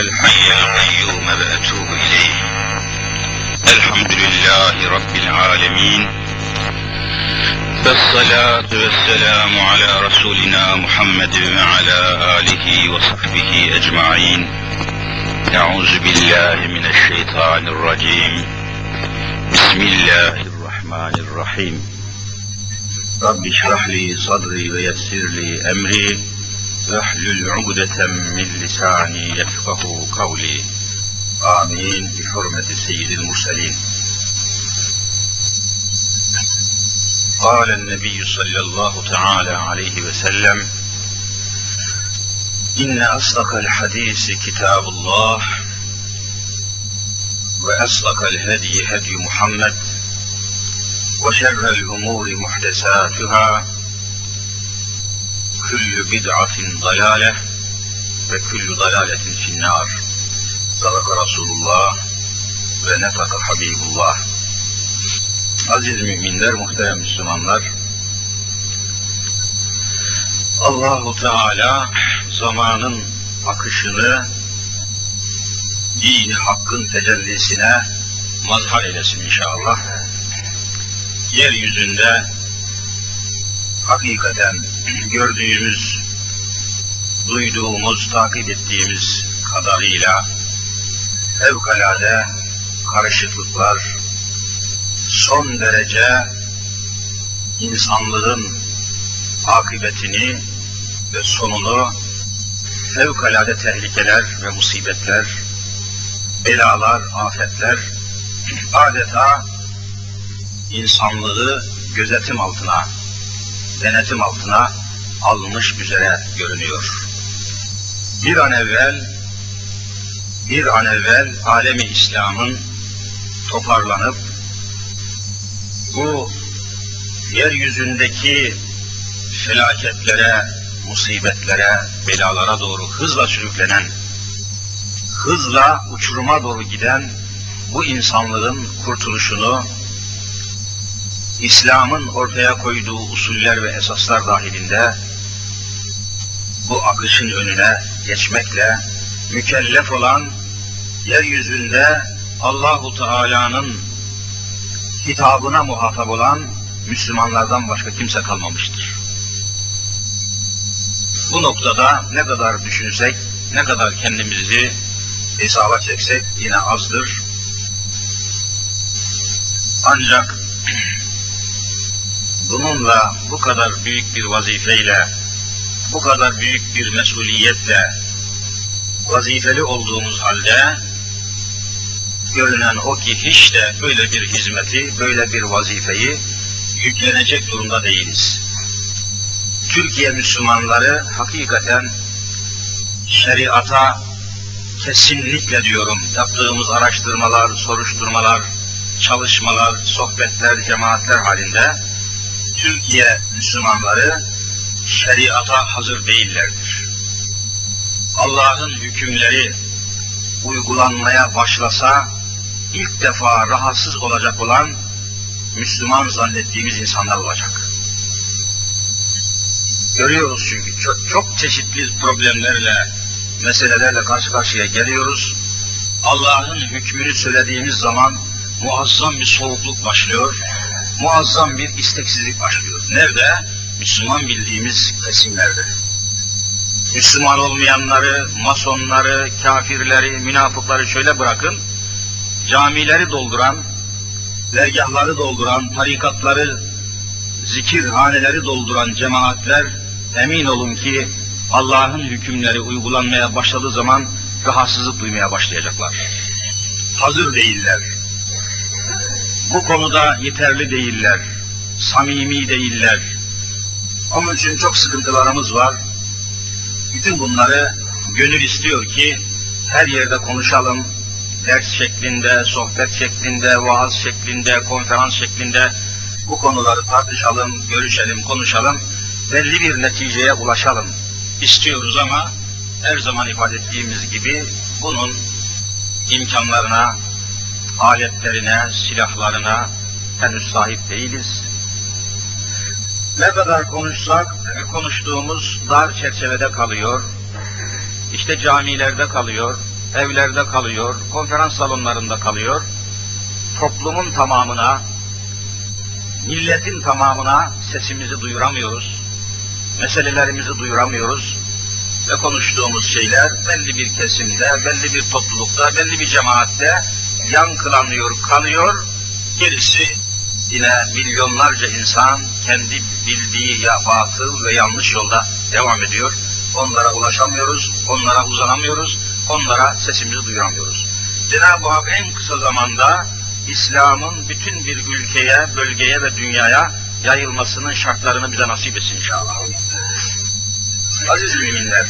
الحي القيوم وأتوب إليه. الحمد لله رب العالمين. والصلاة والسلام على رسولنا محمد وعلى آله وصحبه أجمعين. أعوذ بالله من الشيطان الرجيم. بسم الله الرحمن الرحيم. رب اشرح لي صدري ويسر لي أمري. واحلل عقدة من لساني يفقه قولي. آمين بحرمة سيد المرسلين. قال النبي صلى الله تعالى عليه وسلم إن أصدق الحديث كتاب الله وأصدق الهدي هدي محمد وشر الأمور محدثاتها küllü bid'atin dalale ve küllü dalaletin finnar. Sadaka Resulullah ve nefaka Habibullah. Aziz müminler, muhterem Müslümanlar, Allahu Teala zamanın akışını dini hakkın tecellisine mazhar eylesin inşallah. Yeryüzünde hakikaten gördüğümüz, duyduğumuz, takip ettiğimiz kadarıyla fevkalade karışıklıklar, son derece insanlığın akıbetini ve sonunu fevkalade tehlikeler ve musibetler, belalar, afetler adeta insanlığı gözetim altına, denetim altına almış üzere görünüyor. Bir an evvel, bir an evvel alemi İslam'ın toparlanıp bu yeryüzündeki felaketlere, musibetlere, belalara doğru hızla sürüklenen, hızla uçuruma doğru giden bu insanlığın kurtuluşunu İslam'ın ortaya koyduğu usuller ve esaslar dahilinde bu akışın önüne geçmekle mükellef olan yeryüzünde Allahu Teala'nın hitabına muhatap olan Müslümanlardan başka kimse kalmamıştır. Bu noktada ne kadar düşünsek, ne kadar kendimizi hesaba çeksek yine azdır. Ancak bununla bu kadar büyük bir vazifeyle, bu kadar büyük bir mesuliyetle vazifeli olduğumuz halde görünen o ki hiç de böyle bir hizmeti, böyle bir vazifeyi yüklenecek durumda değiliz. Türkiye Müslümanları hakikaten şeriata kesinlikle diyorum yaptığımız araştırmalar, soruşturmalar, çalışmalar, sohbetler, cemaatler halinde Türkiye Müslümanları şeriata hazır değillerdir. Allah'ın hükümleri uygulanmaya başlasa ilk defa rahatsız olacak olan Müslüman zannettiğimiz insanlar olacak. Görüyoruz çünkü çok, çok çeşitli problemlerle, meselelerle karşı karşıya geliyoruz. Allah'ın hükmünü söylediğimiz zaman muazzam bir soğukluk başlıyor, muazzam bir isteksizlik başlıyor. Nerede? Müslüman bildiğimiz kesimlerde. Müslüman olmayanları, masonları, kafirleri, münafıkları şöyle bırakın, camileri dolduran, dergahları dolduran, tarikatları, zikirhaneleri dolduran cemaatler emin olun ki Allah'ın hükümleri uygulanmaya başladığı zaman rahatsızlık duymaya başlayacaklar. Hazır değiller. Bu konuda yeterli değiller. Samimi değiller. Onun için çok sıkıntılarımız var. Bütün bunları gönül istiyor ki her yerde konuşalım, ders şeklinde, sohbet şeklinde, vaaz şeklinde, konferans şeklinde bu konuları tartışalım, görüşelim, konuşalım, belli bir neticeye ulaşalım istiyoruz ama her zaman ifade ettiğimiz gibi bunun imkanlarına, aletlerine, silahlarına henüz sahip değiliz. Ne kadar konuşsak, konuştuğumuz dar çerçevede kalıyor. İşte camilerde kalıyor, evlerde kalıyor, konferans salonlarında kalıyor. Toplumun tamamına, milletin tamamına sesimizi duyuramıyoruz. Meselelerimizi duyuramıyoruz. Ve konuştuğumuz şeyler belli bir kesimde, belli bir toplulukta, belli bir cemaatte yankılanıyor, kalıyor. Gerisi yine milyonlarca insan kendi bildiği ya batıl ve yanlış yolda devam ediyor. Onlara ulaşamıyoruz, onlara uzanamıyoruz, onlara sesimizi duyuramıyoruz. Cenab-ı Hak en kısa zamanda İslam'ın bütün bir ülkeye, bölgeye ve dünyaya yayılmasının şartlarını bize nasip etsin inşallah. Aziz müminler,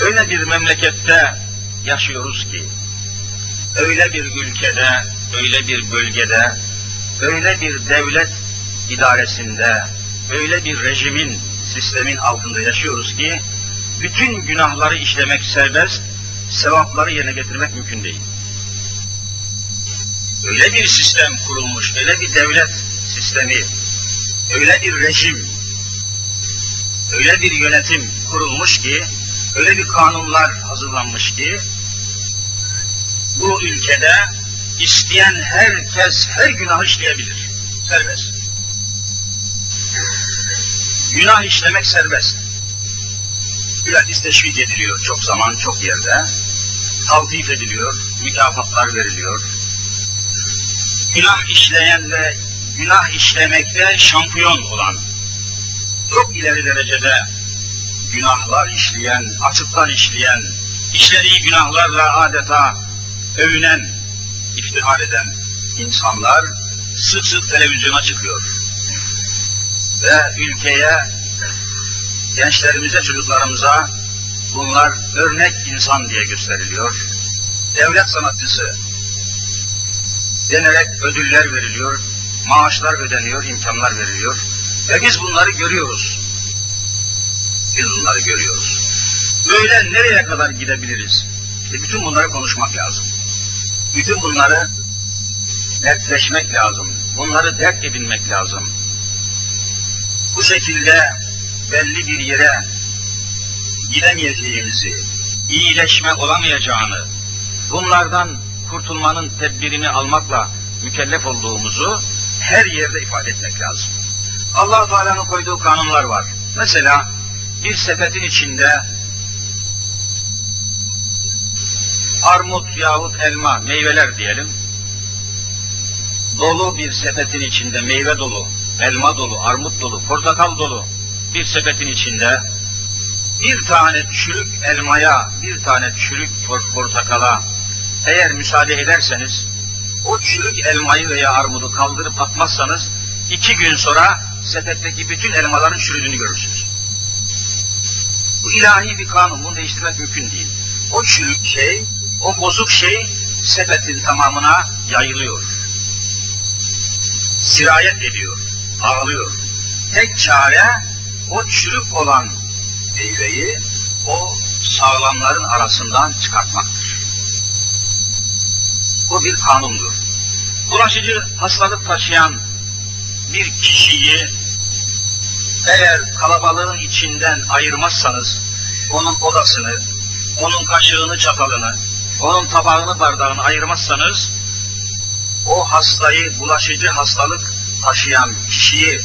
öyle bir memlekette yaşıyoruz ki, öyle bir ülkede, öyle bir bölgede, öyle bir devlet idaresinde, öyle bir rejimin, sistemin altında yaşıyoruz ki, bütün günahları işlemek serbest, sevapları yerine getirmek mümkün değil. Öyle bir sistem kurulmuş, öyle bir devlet sistemi, öyle bir rejim, öyle bir yönetim kurulmuş ki, öyle bir kanunlar hazırlanmış ki, bu ülkede isteyen herkes her günah işleyebilir. Serbest. Günah işlemek serbest. Bilakis teşvik ediliyor çok zaman, çok yerde. Taltif ediliyor, mükafatlar veriliyor. Günah işleyen ve günah işlemekte şampiyon olan, çok ileri derecede günahlar işleyen, açıktan işleyen, işlediği günahlarla adeta övünen, iftihar eden insanlar sık sık televizyona çıkıyor. Ve ülkeye, gençlerimize, çocuklarımıza bunlar örnek insan diye gösteriliyor. Devlet sanatçısı denerek ödüller veriliyor, maaşlar ödeniyor, imkanlar veriliyor. Ve biz bunları görüyoruz. Biz bunları görüyoruz. Böyle nereye kadar gidebiliriz? İşte bütün bunları konuşmak lazım. Bütün bunları netleşmek lazım. Bunları dert edinmek lazım. Bu şekilde belli bir yere gidemeyeceğimizi, iyileşme olamayacağını, bunlardan kurtulmanın tedbirini almakla mükellef olduğumuzu her yerde ifade etmek lazım. allah Teala'nın koyduğu kanunlar var. Mesela bir sepetin içinde armut yahut elma, meyveler diyelim, dolu bir sepetin içinde meyve dolu, elma dolu, armut dolu, portakal dolu bir sepetin içinde bir tane çürük elmaya, bir tane çürük portakala eğer müsaade ederseniz o çürük elmayı veya armudu kaldırıp atmazsanız iki gün sonra sepetteki bütün elmaların çürüdüğünü görürsünüz. Bu ilahi bir kanun, bunu değiştirmek mümkün değil. O çürük şey, o bozuk şey sepetin tamamına yayılıyor. Sirayet ediyor, ağlıyor. Tek çare o çürük olan meyveyi o sağlamların arasından çıkartmaktır. Bu bir kanundur. Bulaşıcı hastalık taşıyan bir kişiyi eğer kalabalığın içinden ayırmazsanız onun odasını, onun kaşığını, çatalını, onun tabağını, bardağını ayırmazsanız o hastayı, bulaşıcı hastalık taşıyan kişiyi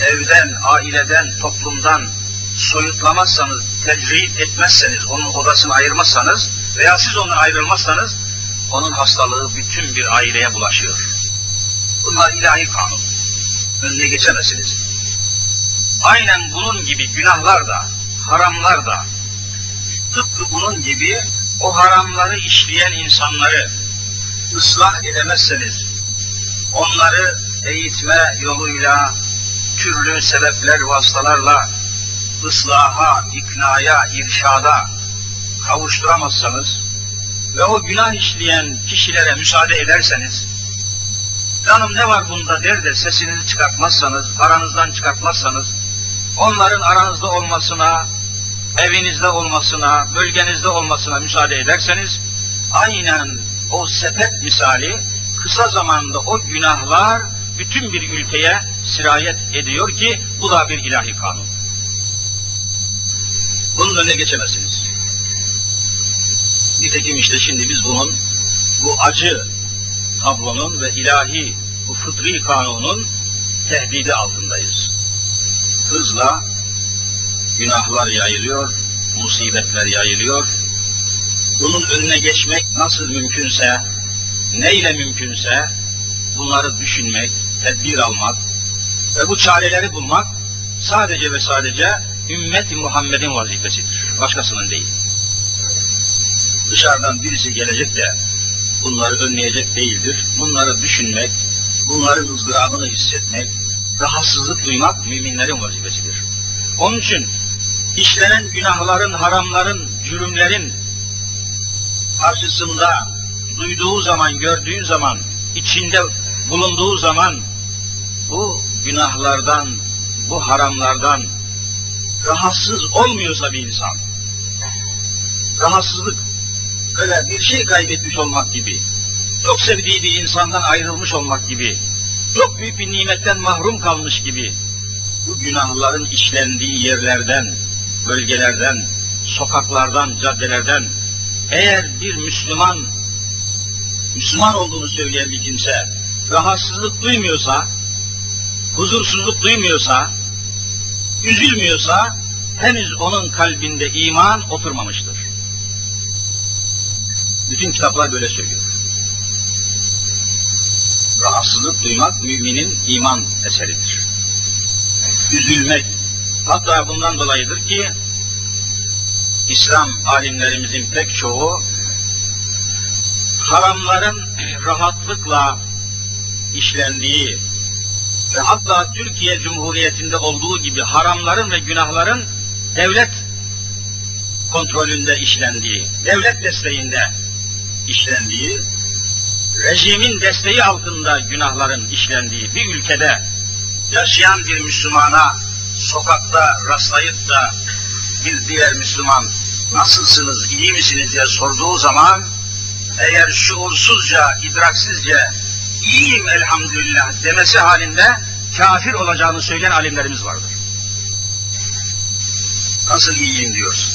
evden, aileden, toplumdan soyutlamazsanız, tecrit etmezseniz, onun odasını ayırmazsanız veya siz ondan ayrılmazsanız onun hastalığı bütün bir aileye bulaşıyor. Bunlar ilahi kanun. Önüne geçemezsiniz. Aynen bunun gibi günahlar da, haramlar da, tıpkı bunun gibi o haramları işleyen insanları ıslah edemezseniz, onları eğitme yoluyla, türlü sebepler vasıtalarla ıslaha, iknaya, irşada kavuşturamazsanız ve o günah işleyen kişilere müsaade ederseniz, canım ne var bunda? der de sesinizi çıkartmazsanız, aranızdan çıkartmazsanız, onların aranızda olmasına, evinizde olmasına, bölgenizde olmasına müsaade ederseniz, aynen o sepet misali kısa zamanda o günahlar bütün bir ülkeye sirayet ediyor ki bu da bir ilahi kanun. Bunun önüne geçemezsiniz. Nitekim işte şimdi biz bunun, bu acı tablonun ve ilahi, bu fıtri kanunun tehdidi altındayız. Hızla günahlar yayılıyor, musibetler yayılıyor. Bunun önüne geçmek nasıl mümkünse, neyle mümkünse bunları düşünmek, tedbir almak ve bu çareleri bulmak sadece ve sadece ümmet Muhammed'in vazifesidir. Başkasının değil. Dışarıdan birisi gelecek de bunları önleyecek değildir. Bunları düşünmek, bunların ızdırabını hissetmek, rahatsızlık duymak müminlerin vazifesidir. Onun için işlenen günahların, haramların, cürümlerin karşısında duyduğu zaman, gördüğün zaman, içinde bulunduğu zaman bu günahlardan, bu haramlardan rahatsız olmuyorsa bir insan, rahatsızlık böyle bir şey kaybetmiş olmak gibi, çok sevdiği bir insandan ayrılmış olmak gibi, çok büyük bir nimetten mahrum kalmış gibi, bu günahların işlendiği yerlerden, bölgelerden, sokaklardan, caddelerden, eğer bir Müslüman, Müslüman olduğunu söyleyen bir kimse, rahatsızlık duymuyorsa, huzursuzluk duymuyorsa, üzülmüyorsa, henüz onun kalbinde iman oturmamıştır. Bütün kitaplar böyle söylüyor. Rahatsızlık duymak müminin iman eseridir. Üzülmek, hatta bundan dolayıdır ki, İslam alimlerimizin pek çoğu, haramların rahatlıkla işlendiği ve hatta Türkiye Cumhuriyeti'nde olduğu gibi haramların ve günahların devlet kontrolünde işlendiği, devlet desteğinde işlendiği, rejimin desteği altında günahların işlendiği bir ülkede yaşayan bir Müslümana sokakta rastlayıp da bir diğer Müslüman nasılsınız, iyi misiniz diye sorduğu zaman eğer şuursuzca, idraksizce iyiyim elhamdülillah demesi halinde kafir olacağını söyleyen alimlerimiz vardır. Nasıl iyiyim diyorsun?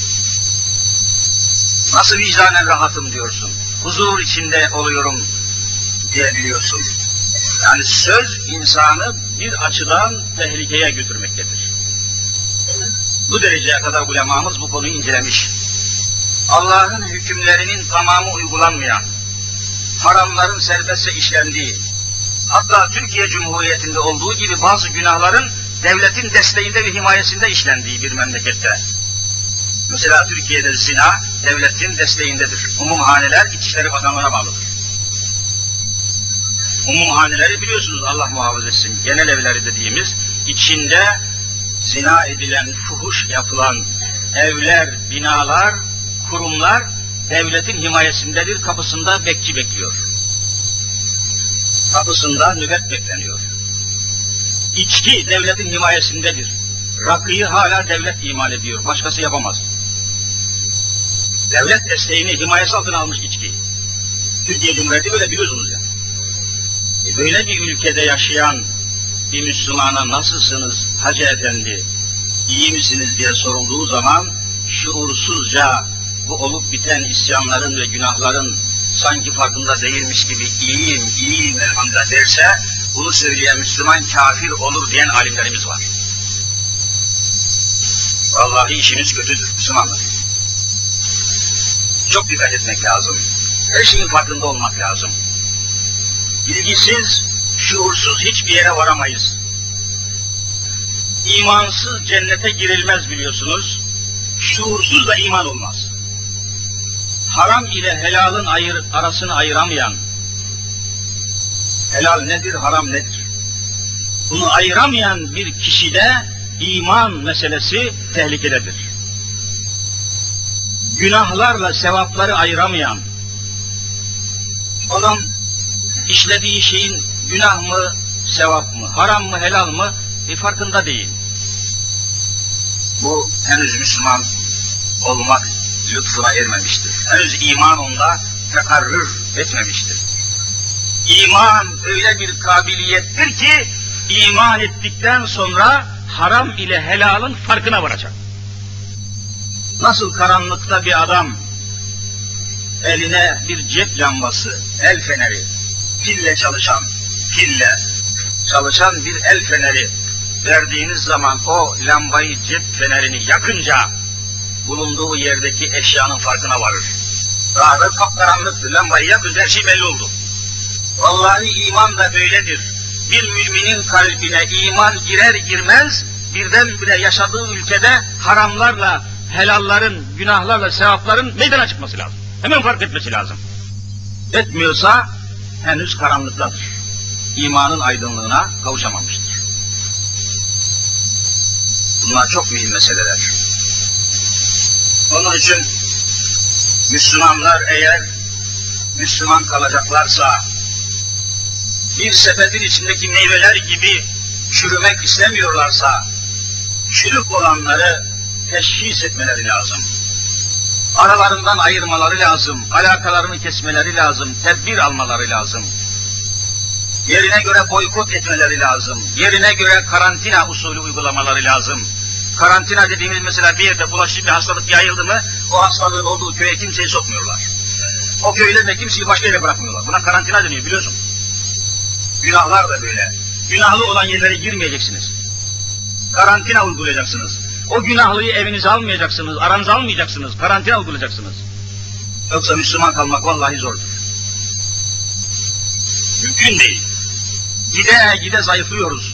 Nasıl vicdanen rahatım diyorsun? Huzur içinde oluyorum diyebiliyorsun. Yani söz insanı bir açıdan tehlikeye götürmektedir. Bu dereceye kadar ulemamız bu konuyu incelemiş. Allah'ın hükümlerinin tamamı uygulanmayan, haramların serbestçe işlendiği, hatta Türkiye Cumhuriyeti'nde olduğu gibi bazı günahların devletin desteğinde ve himayesinde işlendiği bir memlekette. Mesela Türkiye'de zina devletin desteğindedir. Umumhaneler İçişleri Bakanlığı'na bağlıdır. Umumhaneleri biliyorsunuz Allah muhafaza etsin. Genel evleri dediğimiz içinde zina edilen, fuhuş yapılan evler, binalar, kurumlar devletin himayesindedir. Kapısında bekçi bekliyor. Kapısında nöbet bekleniyor. İçki devletin himayesindedir. Rakıyı hala devlet imal ediyor. Başkası yapamaz. Devlet desteğini himayesi altına almış içki. Türkiye Cumhuriyeti böyle biliyorsunuz ya. E böyle bir ülkede yaşayan bir Müslümana nasılsınız Hacı Efendi, iyi misiniz diye sorulduğu zaman şuursuzca bu olup biten isyanların ve günahların sanki farkında değilmiş gibi iyiyim, iyiyim elhamdülillah derse bunu söyleyen Müslüman kafir olur diyen alimlerimiz var. Vallahi işimiz kötüdür Müslümanlar. Çok dikkat etmek lazım. Her şeyin farkında olmak lazım. Bilgisiz, şuursuz hiçbir yere varamayız. İmansız cennete girilmez biliyorsunuz. Şuursuz da iman olmaz. Haram ile helalın ayır, arasını ayıramayan, helal nedir, haram nedir? Bunu ayıramayan bir kişide iman meselesi tehlikededir. Günahlarla sevapları ayıramayan, adam işlediği şeyin günah mı, sevap mı, haram mı, helal mı bir farkında değil. Bu henüz Müslüman olmak lütfuna ermemiştir. Henüz iman onda tekarrür etmemiştir. İman öyle bir kabiliyettir ki iman ettikten sonra haram ile helalın farkına varacak. Nasıl karanlıkta bir adam eline bir cep lambası, el feneri, pille çalışan, pille çalışan bir el feneri verdiğiniz zaman o lambayı cep fenerini yakınca bulunduğu yerdeki eşyanın farkına varır. Rahmet kapkaranlıktı, lambayı yakınca her şey belli oldu. Vallahi iman da böyledir. Bir müminin kalbine iman girer girmez birdenbire yaşadığı ülkede haramlarla, helalların, günahlarla, sevapların meydana çıkması lazım. Hemen fark etmesi lazım. Etmiyorsa henüz karanlıktadır. İmanın aydınlığına kavuşamamıştır. Bunlar çok mühim meseleler. Onun için Müslümanlar eğer Müslüman kalacaklarsa bir sepetin içindeki meyveler gibi çürümek istemiyorlarsa çürük olanları teşhis etmeleri lazım. Aralarından ayırmaları lazım, alakalarını kesmeleri lazım, tedbir almaları lazım. Yerine göre boykot etmeleri lazım, yerine göre karantina usulü uygulamaları lazım. Karantina dediğimiz mesela bir yerde bulaşıcı bir hastalık yayıldı mı, o hastalığın olduğu köye kimseyi sokmuyorlar. O köyde de kimseyi başka yere bırakmıyorlar. Buna karantina deniyor biliyorsun. Günahlar da böyle. Günahlı olan yerlere girmeyeceksiniz. Karantina uygulayacaksınız. O günahlıyı evinize almayacaksınız, aranıza almayacaksınız, karantina uygulayacaksınız. Yoksa Müslüman kalmak vallahi zordur. Mümkün değil. Gide gide zayıflıyoruz.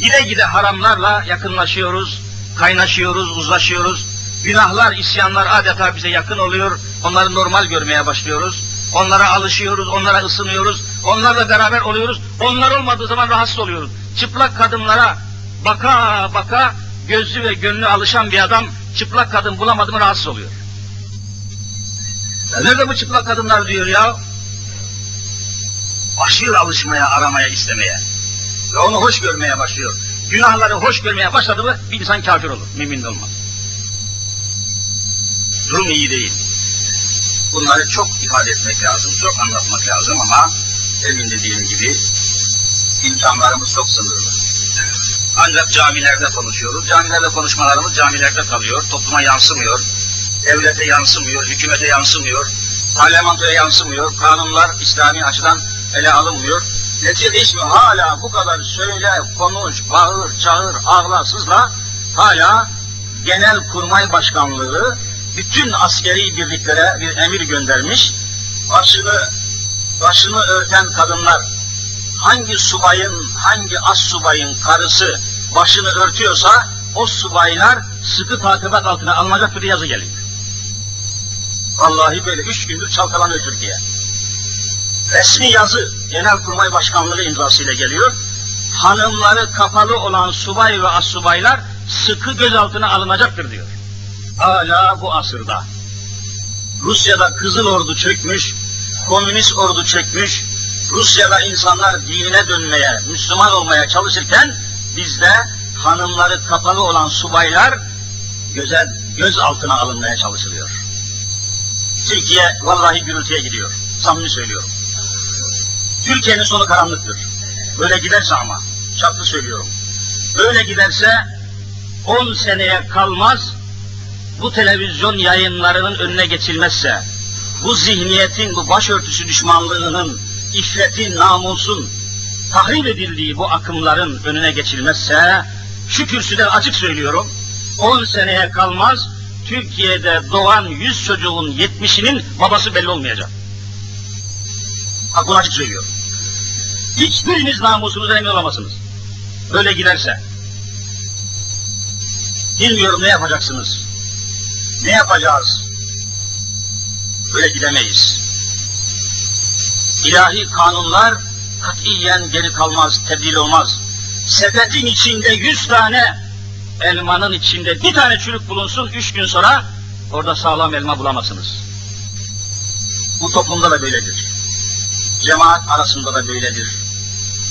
Gide gide haramlarla yakınlaşıyoruz, kaynaşıyoruz, uzlaşıyoruz. Günahlar, isyanlar adeta bize yakın oluyor. Onları normal görmeye başlıyoruz. Onlara alışıyoruz, onlara ısınıyoruz. Onlarla beraber oluyoruz. Onlar olmadığı zaman rahatsız oluyoruz. Çıplak kadınlara baka baka gözü ve gönlü alışan bir adam çıplak kadın bulamadı mı rahatsız oluyor. Nerede bu çıplak kadınlar diyor ya? Başlıyor alışmaya, aramaya, istemeye. Ve onu hoş görmeye başlıyor. Günahları hoş görmeye başladı mı bir insan kafir olur, mümin olmaz. Durum iyi değil. Bunları çok ifade etmek lazım, çok anlatmak lazım ama emin dediğim gibi imkanlarımız çok sınırlı. Ancak camilerde konuşuyoruz. Camilerde konuşmalarımız camilerde kalıyor, topluma yansımıyor, devlete yansımıyor, hükümete yansımıyor, parlamentoya yansımıyor, kanunlar İslami açıdan ele alınmıyor. Netice değişmiyor. Hala bu kadar söyle, konuş, bağır, çağır, ağla, sızla hala Genel Kurmay Başkanlığı bütün askeri birliklere bir emir göndermiş. Başını, başını örten kadınlar hangi subayın, hangi as subayın karısı başını örtüyorsa o subaylar sıkı takibat altına alınacak bir yazı geliyor. Vallahi böyle üç gündür çalkalanıyor Türkiye. Resmi yazı Genelkurmay Başkanlığı imzasıyla geliyor. Hanımları kapalı olan subay ve assubaylar sıkı gözaltına alınacaktır diyor. Hala bu asırda. Rusya'da Kızıl Ordu çökmüş, Komünist Ordu çökmüş, Rusya'da insanlar dinine dönmeye, Müslüman olmaya çalışırken bizde hanımları kapalı olan subaylar gözel göz altına alınmaya çalışılıyor. Türkiye vallahi gürültüye gidiyor. Samimi söylüyorum. Türkiye'nin sonu karanlıktır. Böyle giderse ama, çatlı söylüyorum. Böyle giderse 10 seneye kalmaz bu televizyon yayınlarının önüne geçilmezse, bu zihniyetin, bu başörtüsü düşmanlığının, iffetin, namusun tahrip edildiği bu akımların önüne geçilmezse, şu kürsüden açık söylüyorum, 10 seneye kalmaz Türkiye'de doğan 100 çocuğun 70'inin babası belli olmayacak. Bak bunu açık söylüyorum. Hiçbiriniz namusunuza emin olamazsınız. Böyle giderse. Bilmiyorum ne yapacaksınız. Ne yapacağız? Böyle gidemeyiz. İlahi kanunlar katiyen geri kalmaz, tebdil olmaz. Sepetin içinde yüz tane, elmanın içinde bir tane çürük bulunsun, üç gün sonra orada sağlam elma bulamazsınız. Bu toplumda da böyledir. Cemaat arasında da böyledir.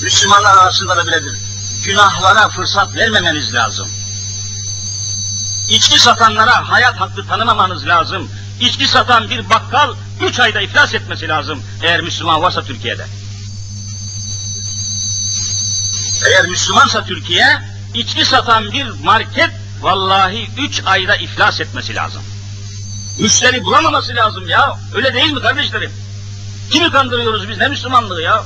Müslümanlar arasında da böyledir. Günahlara fırsat vermemeniz lazım. İçki satanlara hayat hakkı tanımamanız lazım. İçki satan bir bakkal üç ayda iflas etmesi lazım eğer Müslüman varsa Türkiye'de. Eğer Müslümansa Türkiye, içki satan bir market vallahi üç ayda iflas etmesi lazım. Müşteri bulamaması lazım ya. Öyle değil mi kardeşlerim? Kimi kandırıyoruz biz? Ne Müslümanlığı ya?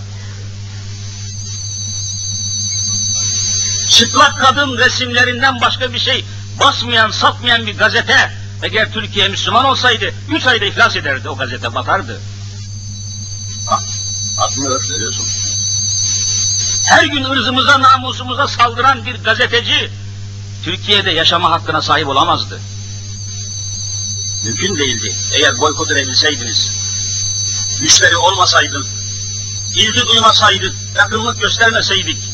Çıplak kadın resimlerinden başka bir şey basmayan, satmayan bir gazete eğer Türkiye Müslüman olsaydı üç ayda iflas ederdi o gazete batardı. Bak, atmıyor görüyorsun. Her gün ırzımıza, namusumuza saldıran bir gazeteci Türkiye'de yaşama hakkına sahip olamazdı. Mümkün değildi. Eğer boykot edebilseydiniz, müşteri olmasaydı, ilgi duymasaydık, yakınlık göstermeseydik,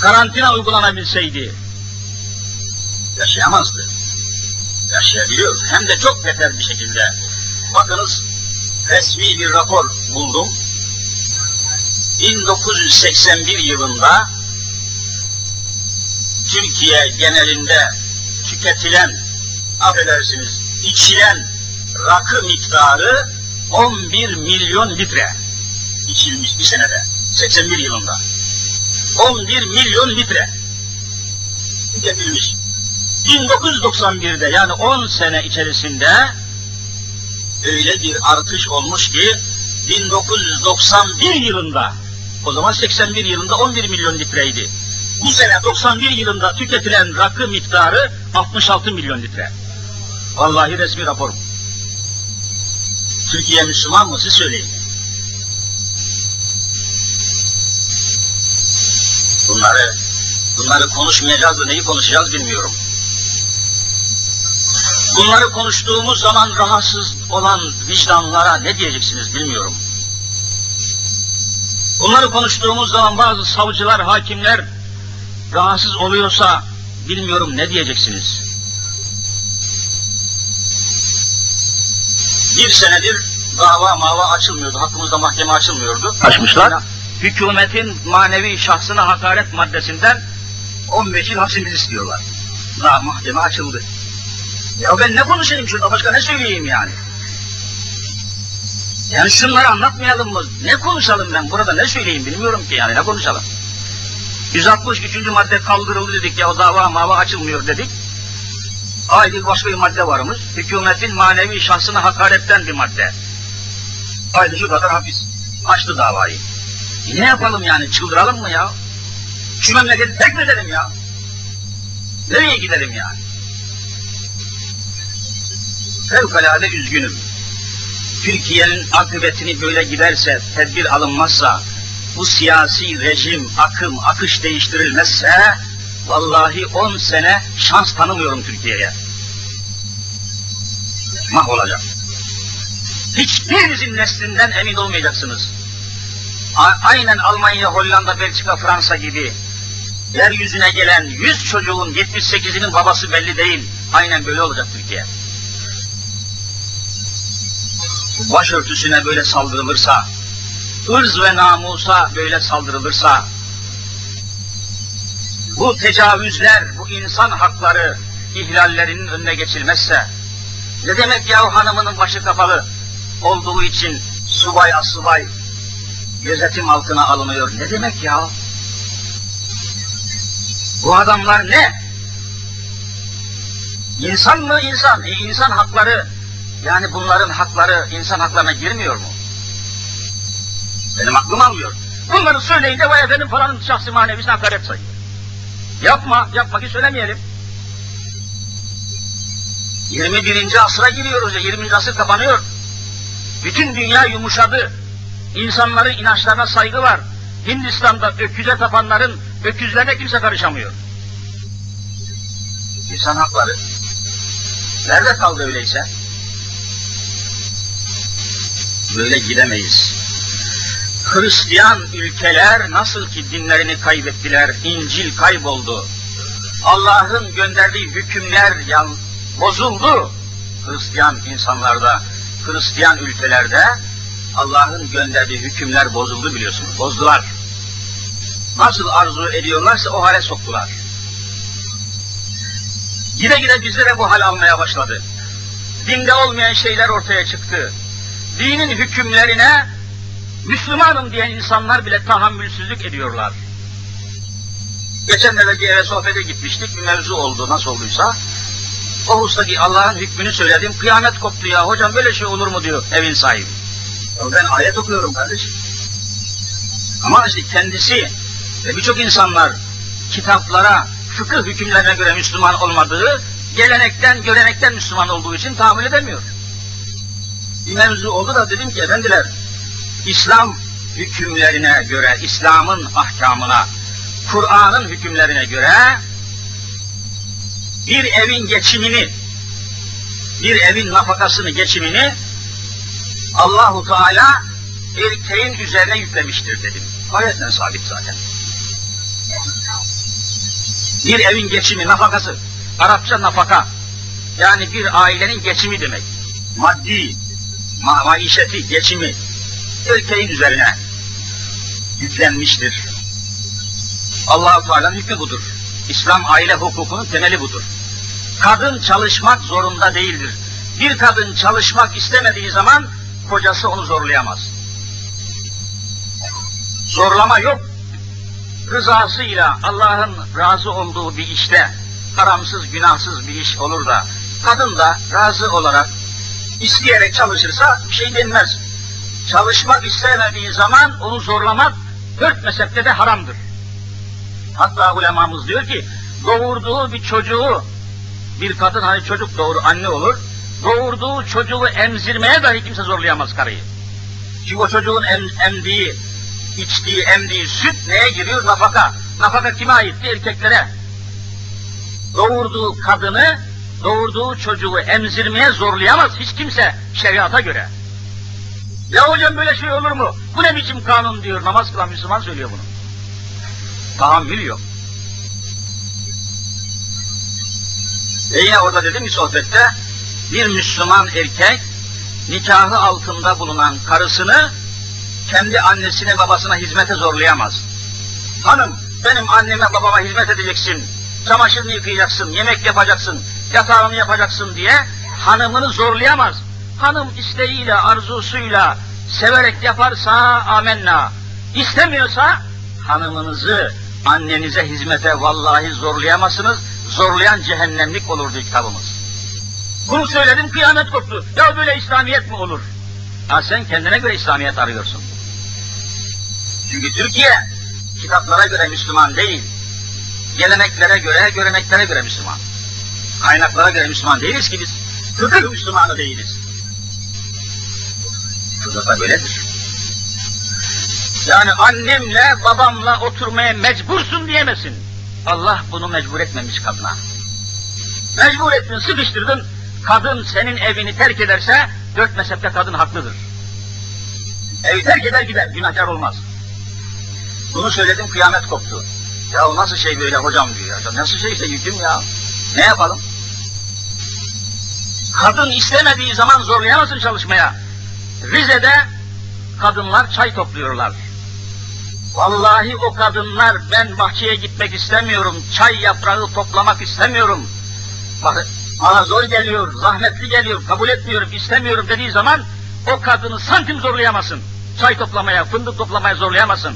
karantina uygulanabilseydi, yaşayamazdı. Yaşayabiliyor. Hem de çok beter bir şekilde. Bakınız, resmi bir rapor buldum. 1981 yılında Türkiye genelinde tüketilen, affedersiniz, içilen rakı miktarı 11 milyon litre içilmiş bir senede. 81 yılında. 11 milyon litre tüketilmiş. 1991'de yani 10 sene içerisinde öyle bir artış olmuş ki 1991 yılında o zaman 81 yılında 11 milyon litreydi. Bu sene 91 yılında tüketilen rakı miktarı 66 milyon litre. Vallahi resmi rapor. Türkiye Müslüman mı siz söyleyin. Bunları bunları konuşmayacağız da neyi konuşacağız bilmiyorum. Bunları konuştuğumuz zaman rahatsız olan vicdanlara ne diyeceksiniz bilmiyorum. Bunları konuştuğumuz zaman bazı savcılar, hakimler rahatsız oluyorsa bilmiyorum ne diyeceksiniz. Bir senedir dava mava açılmıyordu, hakkımızda mahkeme açılmıyordu. Açmışlar. Hükümetin manevi şahsına hakaret maddesinden 15 yıl hapsimizi istiyorlar. Daha mahkeme açıldı. Ya ben ne konuşayım şurada başka ne söyleyeyim yani? Yani şunları anlatmayalım mı? Ne konuşalım ben burada ne söyleyeyim bilmiyorum ki yani ne konuşalım. 163. madde kaldırıldı dedik ya o dava mava açılmıyor dedik. Ayrı başka bir madde varmış. Hükümetin manevi şahsına hakaretten bir madde. Ayrı şu kadar hapis. Açtı davayı. Ne yapalım yani çıldıralım mı ya? Şu memleketi tek mi edelim ya? Nereye gidelim yani? Fevkalade üzgünüm. Türkiye'nin akıbetini böyle giderse, tedbir alınmazsa, bu siyasi rejim, akım, akış değiştirilmezse, vallahi on sene şans tanımıyorum Türkiye'ye. Mahvolacak. Hiçbirinizin neslinden emin olmayacaksınız. Aynen Almanya, Hollanda, Belçika, Fransa gibi yeryüzüne gelen 100 çocuğun 78'inin babası belli değil. Aynen böyle olacak Türkiye. başörtüsüne böyle saldırılırsa, ırz ve namusa böyle saldırılırsa, bu tecavüzler, bu insan hakları ihlallerinin önüne geçilmezse, ne demek ya hanımının başı kapalı olduğu için subay asubay gözetim altına alınıyor, ne demek ya? Bu adamlar ne? İnsan mı insan? E, insan hakları yani bunların hakları insan haklarına girmiyor mu? Benim aklım almıyor. Bunları söyleyince vay efendim falanın şahsi manevisine hakaret sayıyor. Yapma, yapma ki söylemeyelim. 21. asra giriyoruz ya, 20. asır kapanıyor. Bütün dünya yumuşadı. İnsanların inançlarına saygı var. Hindistan'da öküze tapanların öküzlerine kimse karışamıyor. İnsan hakları. Nerede kaldı öyleyse? Böyle gidemeyiz. Hristiyan ülkeler nasıl ki dinlerini kaybettiler, İncil kayboldu. Allah'ın gönderdiği hükümler yan, bozuldu. Hristiyan insanlarda, Hristiyan ülkelerde Allah'ın gönderdiği hükümler bozuldu biliyorsunuz, bozdular. Nasıl arzu ediyorlarsa o hale soktular. Gide gide bizlere bu hal almaya başladı. Dinde olmayan şeyler ortaya çıktı. Dinin hükümlerine Müslümanım diyen insanlar bile tahammülsüzlük ediyorlar. Geçenlerde bir eve sohbete gitmiştik, bir mevzu oldu, nasıl olduysa. O hustaki Allah'ın hükmünü söyledim. Kıyamet koptu ya. Hocam böyle şey olur mu diyor evin sahibi. Ben ayet okuyorum kardeşim. Ama işte kendisi ve birçok insanlar kitaplara, fıkıh hükümlerine göre Müslüman olmadığı, gelenekten, görenekten Müslüman olduğu için tahammül edemiyor. Bir mevzu oldu da dedim ki efendiler, İslam hükümlerine göre, İslam'ın ahkamına, Kur'an'ın hükümlerine göre bir evin geçimini, bir evin nafakasını, geçimini Allahu Teala erkeğin üzerine yüklemiştir dedim. Ayetten sabit zaten. Bir evin geçimi, nafakası, Arapça nafaka, yani bir ailenin geçimi demek. Maddi, ma maişeti, geçimi, erkeğin üzerine yüklenmiştir. Allah-u Teala'nın hükmü budur. İslam aile hukukunun temeli budur. Kadın çalışmak zorunda değildir. Bir kadın çalışmak istemediği zaman kocası onu zorlayamaz. Zorlama yok. Rızasıyla Allah'ın razı olduğu bir işte haramsız, günahsız bir iş olur da kadın da razı olarak isteyerek çalışırsa bir şey denmez. Çalışmak istemediği zaman onu zorlamak dört mezhepte de haramdır. Hatta ulemamız diyor ki doğurduğu bir çocuğu bir kadın hani çocuk doğur anne olur doğurduğu çocuğu emzirmeye dahi kimse zorlayamaz karıyı. Çünkü o çocuğun em, emdiği, içtiği, emdiği süt neye giriyor? Nafaka. Nafaka kime aitti? Erkeklere. Doğurduğu kadını, doğurduğu çocuğu emzirmeye zorlayamaz hiç kimse şeriata göre. Ya hocam böyle şey olur mu? Bu ne biçim kanun diyor, namaz kılan Müslüman söylüyor bunu. Tahammül yok. Ve yine orada dedim bir sohbette, bir Müslüman erkek nikahı altında bulunan karısını kendi annesine babasına hizmete zorlayamaz. Hanım benim anneme babama hizmet edeceksin, çamaşırını yıkayacaksın, yemek yapacaksın, yatağını yapacaksın diye hanımını zorlayamaz. Hanım isteğiyle, arzusuyla, severek yaparsa amenna. İstemiyorsa hanımınızı annenize hizmete vallahi zorlayamazsınız. Zorlayan cehennemlik olurdu kitabımız. Bunu söyledim kıyamet koptu. Ya böyle İslamiyet mi olur? Ha sen kendine göre İslamiyet arıyorsun. Çünkü Türkiye kitaplara göre Müslüman değil. Geleneklere göre, göreneklere göre Müslüman. Kaynaklara göre Müslüman değiliz ki biz. Fıkıh Müslümanı değiliz. Fıkıh böyledir. Yani annemle babamla oturmaya mecbursun diyemesin. Allah bunu mecbur etmemiş kadına. Mecbur ettin, sıkıştırdın. Kadın senin evini terk ederse dört mezhepte kadın haklıdır. Evi terk eder gider, günahkar olmaz. Bunu söyledim kıyamet koptu. Ya nasıl şey böyle hocam diyor. Ya nasıl şey işte yüküm ya. Ne yapalım? Kadın istemediği zaman zorlayamazsın çalışmaya. Rize'de kadınlar çay topluyorlar. Vallahi o kadınlar ben bahçeye gitmek istemiyorum, çay yaprağı toplamak istemiyorum. Bak, bana zor geliyor, zahmetli geliyor, kabul etmiyorum, istemiyorum dediği zaman o kadını santim zorlayamazsın. Çay toplamaya, fındık toplamaya zorlayamazsın.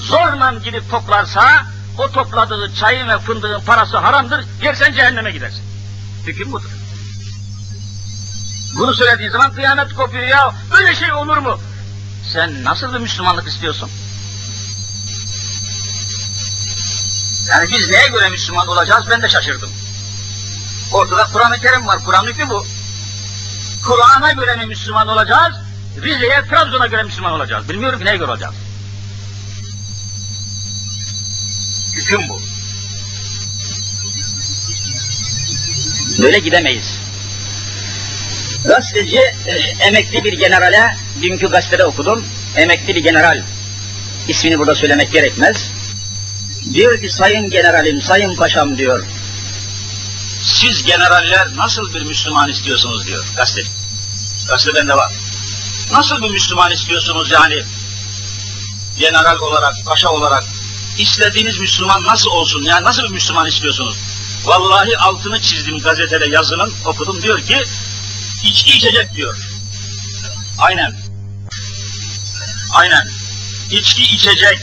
Zorla gidip toplarsa o topladığı çayın ve fındığın parası haramdır, yersen cehenneme gidersin. Hüküm budur. Bunu söylediği zaman kıyamet kopuyor ya, böyle şey olur mu? Sen nasıl bir Müslümanlık istiyorsun? Yani biz neye göre Müslüman olacağız ben de şaşırdım. Ortada Kur'an-ı Kerim var, Kur'an hükmü bu. Kur'an'a göre mi Müslüman olacağız, Rize'ye, Trabzon'a göre Müslüman olacağız. Bilmiyorum ki neye göre olacağız. Hüküm bu. Böyle gidemeyiz. Gazeteci, e, emekli bir generale, dünkü gazetede okudum, emekli bir general, ismini burada söylemek gerekmez. Diyor ki sayın generalim, sayın paşam diyor, siz generaller nasıl bir Müslüman istiyorsunuz diyor gazete. Gazeteden de var. Nasıl bir Müslüman istiyorsunuz yani? General olarak, paşa olarak istediğiniz Müslüman nasıl olsun? Yani nasıl bir Müslüman istiyorsunuz? Vallahi altını çizdim gazetede yazının, okudum diyor ki içki içecek diyor. Aynen. Aynen. İçki içecek,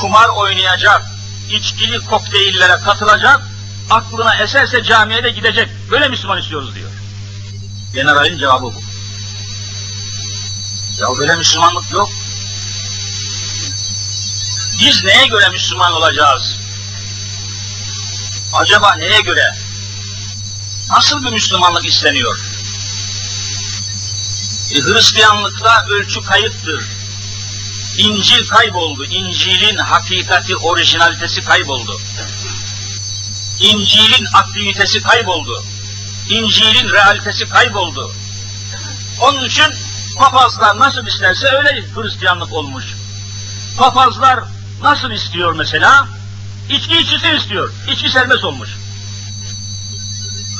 kumar oynayacak, içkili kokteyllere katılacak, aklına eserse camiye de gidecek. Böyle Müslüman istiyoruz diyor. Generalin cevabı bu. Ya böyle Müslümanlık yok. Biz neye göre Müslüman olacağız? Acaba neye göre? Nasıl bir Müslümanlık isteniyor? E, Hristiyanlıkta ölçü kayıptır. İncil kayboldu. İncil'in hakikati, orijinalitesi kayboldu. İncil'in aktivitesi kayboldu. İncil'in realitesi kayboldu. Onun için papazlar nasıl isterse öyle Hristiyanlık olmuş. Papazlar nasıl istiyor mesela? İçki içilsin istiyor. İçki serbest olmuş.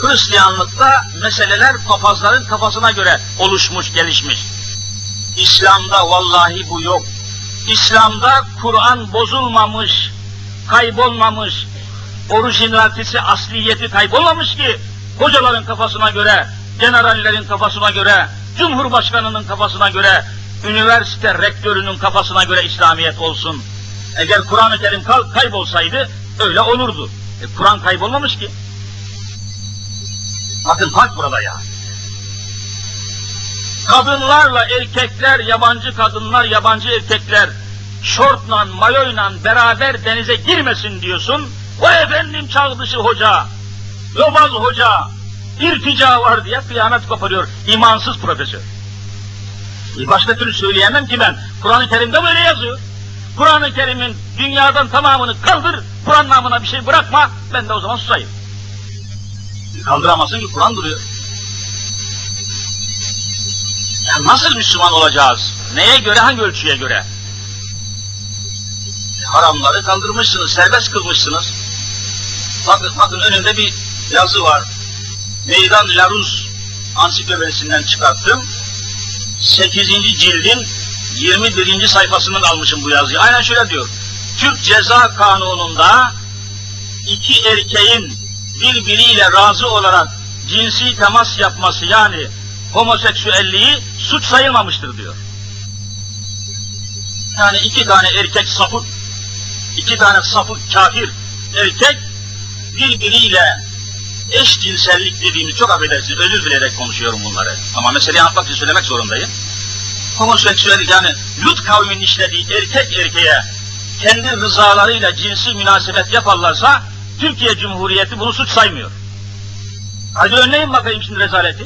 Hristiyanlıkta meseleler papazların kafasına göre oluşmuş, gelişmiş. İslam'da vallahi bu yok. İslam'da Kur'an bozulmamış, kaybolmamış, orijinalitesi, asliyeti kaybolmamış ki hocaların kafasına göre, generallerin kafasına göre, cumhurbaşkanının kafasına göre, üniversite rektörünün kafasına göre İslamiyet olsun. Eğer Kur'an-ı Kerim kaybolsaydı öyle olurdu. E, Kur'an kaybolmamış ki. Bakın fark burada ya. Kadınlarla erkekler, yabancı kadınlar, yabancı erkekler şortla, mayoyla beraber denize girmesin diyorsun. O efendim çağ hoca, yobaz hoca, irtica var diye kıyamet koparıyor. imansız profesör. Başka türlü söyleyemem ki ben. Kur'an-ı Kerim'de böyle yazıyor. Kur'an-ı Kerim'in dünyadan tamamını kaldır, Kur'an namına bir şey bırakma, ben de o zaman susayım. Kaldıramazsın ki Kur'an duruyor. Ya nasıl Müslüman olacağız? Neye göre, hangi ölçüye göre? Haramları kaldırmışsınız, serbest kılmışsınız. Bakın, bakın önünde bir yazı var. Meydan Larus ansiklopedisinden çıkarttım. 8. cildin 21. sayfasından almışım bu yazıyı. Aynen şöyle diyor. Türk Ceza Kanunu'nda iki erkeğin birbiriyle razı olarak cinsi temas yapması yani homoseksüelliği suç sayılmamıştır diyor. Yani iki tane erkek sapık, iki tane sapık kafir erkek birbiriyle eşcinsellik dediğimiz çok affedersiniz özür dileyerek konuşuyorum bunları. Ama meseleyi anlatmak için söylemek zorundayım. Homoseksüellik yani Lut kavminin işlediği erkek erkeğe kendi rızalarıyla cinsi münasebet yaparlarsa Türkiye Cumhuriyeti bunu suç saymıyor. Hadi önleyin bakayım şimdi rezaleti.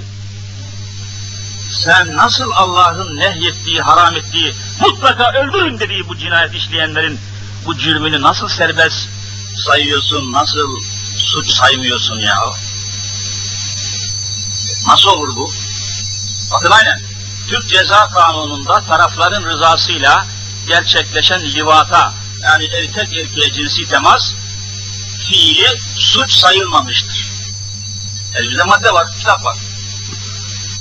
Sen nasıl Allah'ın nehyettiği, haram ettiği, mutlaka öldürün dediği bu cinayet işleyenlerin bu cürmünü nasıl serbest sayıyorsun, nasıl suç saymıyorsun ya? Nasıl olur bu? Bakın aynen. Türk Ceza Kanunu'nda tarafların rızasıyla gerçekleşen livata, yani erkek erkeğe cinsi temas, fiili suç sayılmamıştır. Elimizde madde var, kitap var.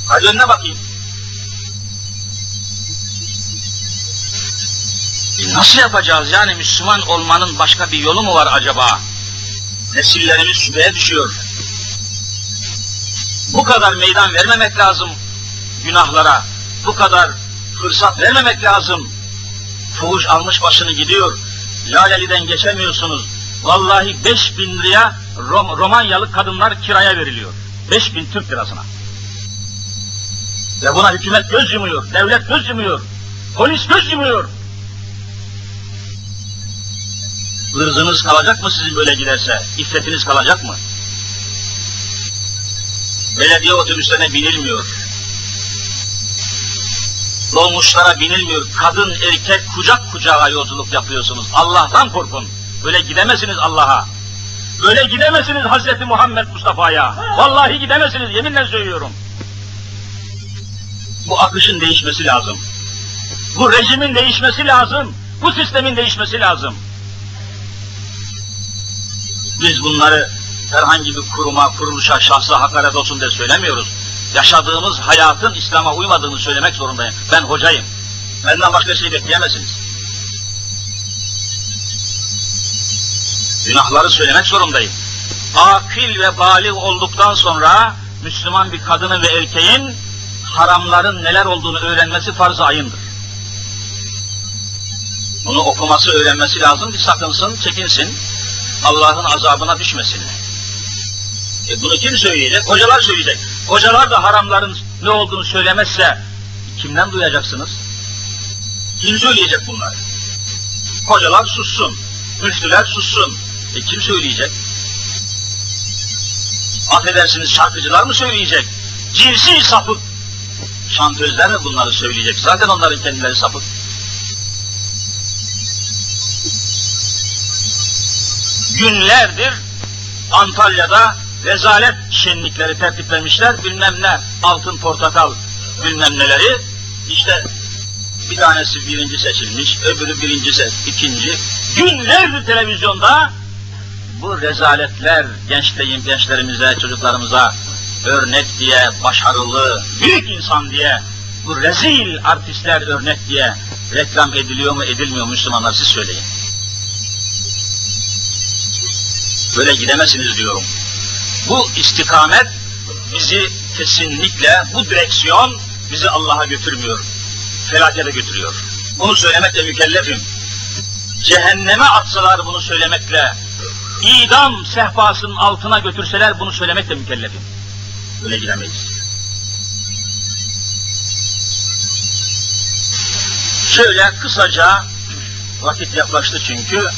Hadi önüne bakayım. E nasıl yapacağız yani Müslüman olmanın başka bir yolu mu var acaba? Nesillerimiz şüpheye düşüyor. Bu kadar meydan vermemek lazım günahlara. Bu kadar fırsat vermemek lazım. Fuhuş almış başını gidiyor. Laleli'den geçemiyorsunuz. Vallahi 5000 liraya Rom Romanyalı kadınlar kiraya veriliyor. 5000 Türk lirasına. Ve buna hükümet göz yumuyor, devlet göz yumuyor, polis göz yumuyor. Hırzınız kalacak mı sizin böyle giderse? İffetiniz kalacak mı? Belediye otobüslerine binilmiyor. Dolmuşlara binilmiyor. Kadın erkek kucak kucağa yolculuk yapıyorsunuz. Allah'tan korkun. Böyle gidemezsiniz Allah'a. Böyle gidemezsiniz Hazreti Muhammed Mustafa'ya. Vallahi gidemezsiniz yeminle söylüyorum. Bu akışın değişmesi lazım. Bu rejimin değişmesi lazım. Bu sistemin değişmesi lazım. Biz bunları herhangi bir kuruma, kuruluşa, şahsa hakaret olsun diye söylemiyoruz. Yaşadığımız hayatın İslam'a uymadığını söylemek zorundayım. Ben hocayım. Benden başka şey bekleyemezsiniz. Günahları söylemek zorundayım. Akil ve balik olduktan sonra Müslüman bir kadının ve erkeğin haramların neler olduğunu öğrenmesi farz-ı ayındır. Bunu okuması, öğrenmesi lazım ki sakınsın, çekinsin. Allah'ın azabına düşmesin. E bunu kim söyleyecek? Hocalar söyleyecek. Hocalar da haramların ne olduğunu söylemezse kimden duyacaksınız? Kim söyleyecek bunları? Hocalar sussun, müftüler sussun. E kim söyleyecek? Affedersiniz şarkıcılar mı söyleyecek? Cinsi sapık şantözler mi bunları söyleyecek? Zaten onların kendileri sapık. Günlerdir Antalya'da rezalet şenlikleri tertiplemişler. Bilmem ne altın portakal bilmem neleri. İşte bir tanesi birinci seçilmiş, öbürü birinci seç, ikinci. Günlerdir televizyonda bu rezaletler gençleyin, gençlerimize, çocuklarımıza örnek diye, başarılı, büyük insan diye, bu rezil artistler örnek diye reklam ediliyor mu edilmiyor Müslümanlar siz söyleyin. Böyle gidemezsiniz diyorum. Bu istikamet bizi kesinlikle, bu direksiyon bizi Allah'a götürmüyor. Felakete götürüyor. Bunu söylemekle mükellefim. Cehenneme atsalar bunu söylemekle, idam sehpasının altına götürseler bunu söylemekle mükellefim. Böyle gidemeyiz. Şöyle kısaca, vakit yaklaştı çünkü,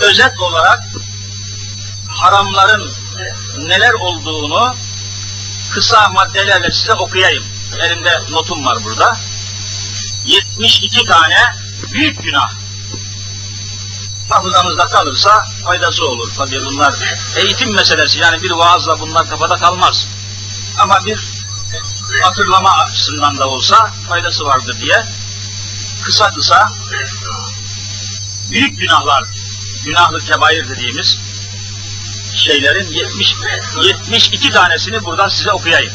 özet olarak haramların neler olduğunu kısa maddelerle size okuyayım. Elimde notum var burada. 72 tane büyük günah. Hafızanızda kalırsa faydası olur. Tabii bunlar eğitim meselesi. Yani bir vaazla bunlar kafada kalmaz. Ama bir hatırlama açısından da olsa faydası vardır diye kısa kısa büyük günahlar, günahlı kebair dediğimiz şeylerin 70, 72 tanesini buradan size okuyayım.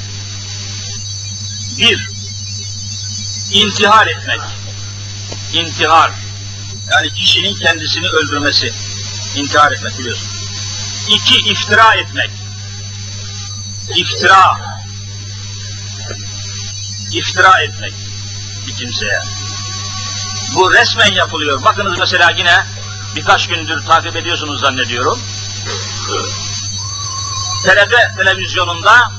Bir, intihar etmek. İntihar. Yani kişinin kendisini öldürmesi. intihar etmek biliyorsun. İki, iftira etmek. İftira. İftira etmek bir kimseye. Bu resmen yapılıyor. Bakınız mesela yine birkaç gündür takip ediyorsunuz zannediyorum. TRT televizyonunda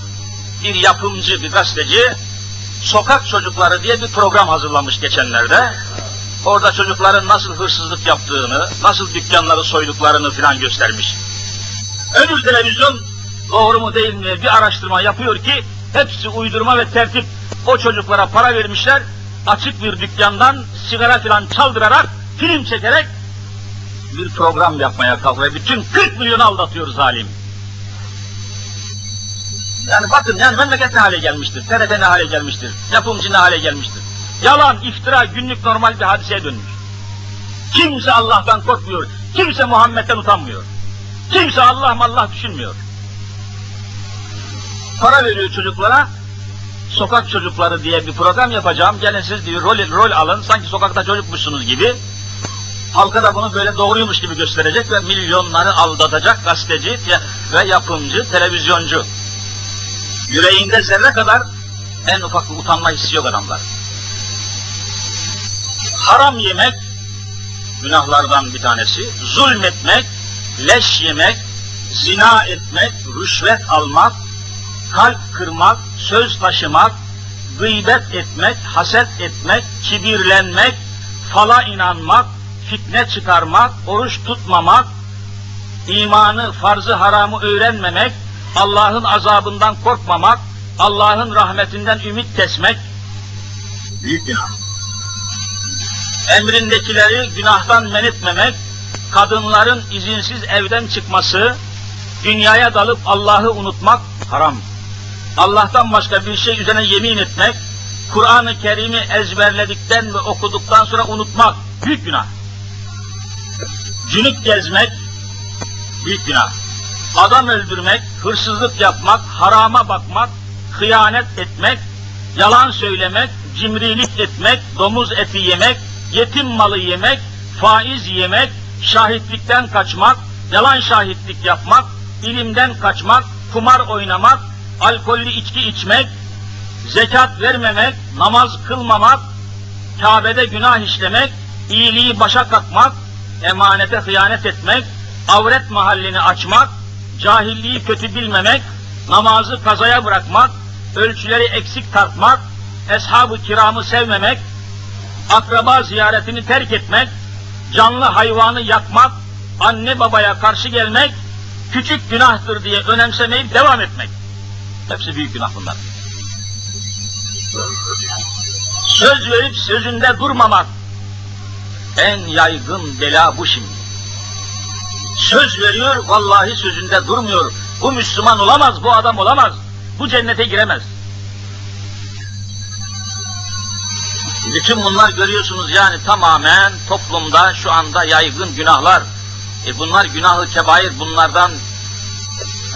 bir yapımcı, bir gazeteci Sokak Çocukları diye bir program hazırlamış geçenlerde. Orada çocukların nasıl hırsızlık yaptığını, nasıl dükkanları soyduklarını filan göstermiş. Öbür televizyon doğru mu değil mi bir araştırma yapıyor ki hepsi uydurma ve tertip. O çocuklara para vermişler, açık bir dükkandan sigara filan çaldırarak, film çekerek bir program yapmaya kalkıyor. Bütün 40 milyonu aldatıyor zalim. Yani bakın yani memleket ne hale gelmiştir, TRT ne hale gelmiştir, yapımcı ne hale gelmiştir. Yalan, iftira günlük normal bir hadiseye dönmüş. Kimse Allah'tan korkmuyor, kimse Muhammed'den utanmıyor. Kimse Allah Allah düşünmüyor. Para veriyor çocuklara, sokak çocukları diye bir program yapacağım, gelin siz diyor rol, rol alın, sanki sokakta çocukmuşsunuz gibi. Halka da bunu böyle doğruymuş gibi gösterecek ve milyonları aldatacak gazeteci ve yapımcı, televizyoncu. Yüreğinde zerre kadar en ufak bir utanma hissi yok adamlar. Haram yemek günahlardan bir tanesi, zulmetmek, leş yemek, zina etmek, rüşvet almak, kalp kırmak, söz taşımak, gıybet etmek, haset etmek, kibirlenmek, fala inanmak, fitne çıkarmak, oruç tutmamak, imanı, farzı, haramı öğrenmemek, Allah'ın azabından korkmamak, Allah'ın rahmetinden ümit kesmek, büyük günah. Emrindekileri günahtan men etmemek, kadınların izinsiz evden çıkması, dünyaya dalıp Allah'ı unutmak haram. Allah'tan başka bir şey üzerine yemin etmek, Kur'an-ı Kerim'i ezberledikten ve okuduktan sonra unutmak büyük günah. Cünüp gezmek büyük günah. Adam öldürmek, hırsızlık yapmak, harama bakmak, hıyanet etmek, yalan söylemek, cimrilik etmek, domuz eti yemek, yetim malı yemek, faiz yemek, şahitlikten kaçmak, yalan şahitlik yapmak, ilimden kaçmak, kumar oynamak, alkollü içki içmek, zekat vermemek, namaz kılmamak, Kabe'de günah işlemek, iyiliği başa kakmak, emanete hıyanet etmek, avret mahallini açmak, cahilliği kötü bilmemek, namazı kazaya bırakmak, ölçüleri eksik tartmak, eshab-ı kiramı sevmemek, akraba ziyaretini terk etmek, canlı hayvanı yakmak, anne babaya karşı gelmek, küçük günahtır diye önemsemeyip devam etmek. Hepsi büyük günah bunlar. Söz verip sözünde durmamak. En yaygın bela bu şimdi. Söz veriyor, vallahi sözünde durmuyor. Bu Müslüman olamaz, bu adam olamaz. Bu cennete giremez. Bütün bunlar görüyorsunuz yani tamamen toplumda şu anda yaygın günahlar. E bunlar günahı kebair, bunlardan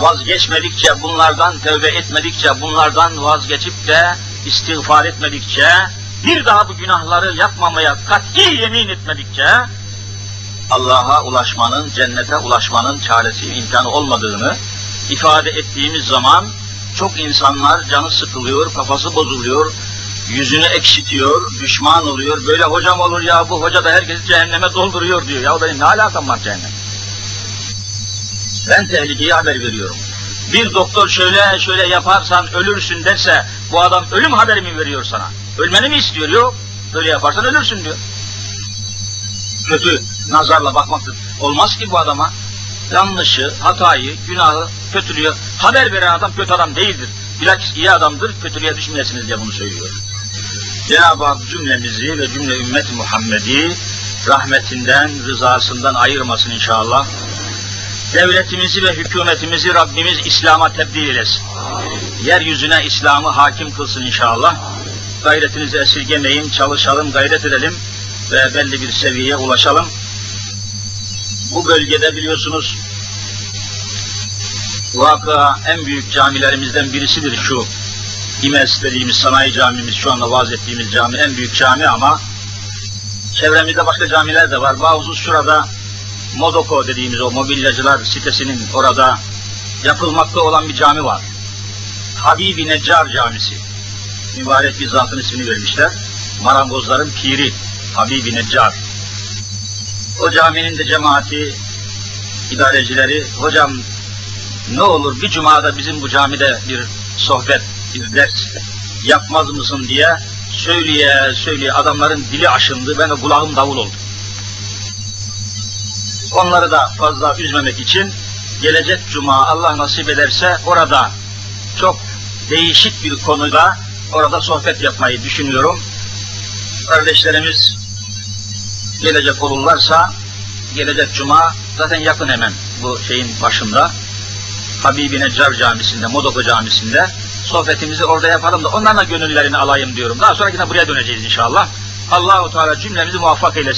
vazgeçmedikçe, bunlardan tövbe etmedikçe, bunlardan vazgeçip de istiğfar etmedikçe, bir daha bu günahları yapmamaya kat'i yemin etmedikçe, Allah'a ulaşmanın, cennete ulaşmanın çaresi, imkanı olmadığını ifade ettiğimiz zaman çok insanlar canı sıkılıyor, kafası bozuluyor, yüzünü ekşitiyor, düşman oluyor. Böyle hocam olur ya bu hoca da herkesi cehenneme dolduruyor diyor. Ya benim ne alakam var cehennem? Ben tehlikeyi haber veriyorum. Bir doktor şöyle şöyle yaparsan ölürsün derse bu adam ölüm haberi mi veriyor sana? Ölmeni mi istiyor? Yok. Böyle yaparsan ölürsün diyor. Kötü nazarla bakmaktır. Olmaz ki bu adama. Yanlışı, hatayı, günahı, kötülüğü haber veren adam kötü adam değildir. Bilakis iyi adamdır, kötülüğe düşmeyesiniz diye bunu söylüyor. Cenab-ı Hak cümlemizi ve cümle ümmet Muhammed'i rahmetinden, rızasından ayırmasın inşallah. Devletimizi ve hükümetimizi Rabbimiz İslam'a tebdil eylesin. Yeryüzüne İslam'ı hakim kılsın inşallah. Gayretinizi esirgemeyin, çalışalım, gayret edelim ve belli bir seviyeye ulaşalım. Bu bölgede biliyorsunuz vaka en büyük camilerimizden birisidir şu İmes dediğimiz sanayi camimiz, şu anda vaaz ettiğimiz cami en büyük cami ama çevremizde başka camiler de var. Bazı şurada Modoko dediğimiz o mobilyacılar sitesinin orada yapılmakta olan bir cami var. Habibi Neccar Camisi. Mübarek bir zatın ismini vermişler. Marangozların piri Habibi Neccar. O caminin de cemaati, idarecileri, hocam ne olur bir cumada bizim bu camide bir sohbet, bir ders yapmaz mısın diye söyleye söyleye adamların dili aşındı, ben de kulağım davul oldu. Onları da fazla üzmemek için gelecek cuma Allah nasip ederse orada çok değişik bir konuda orada sohbet yapmayı düşünüyorum. Kardeşlerimiz gelecek olurlarsa gelecek cuma zaten yakın hemen bu şeyin başında Habibi Neccar Camisi'nde, Modoko Camisi'nde sohbetimizi orada yapalım da onlarla gönüllerini alayım diyorum. Daha sonra yine buraya döneceğiz inşallah. Allahu Teala cümlemizi muvaffak eylesin.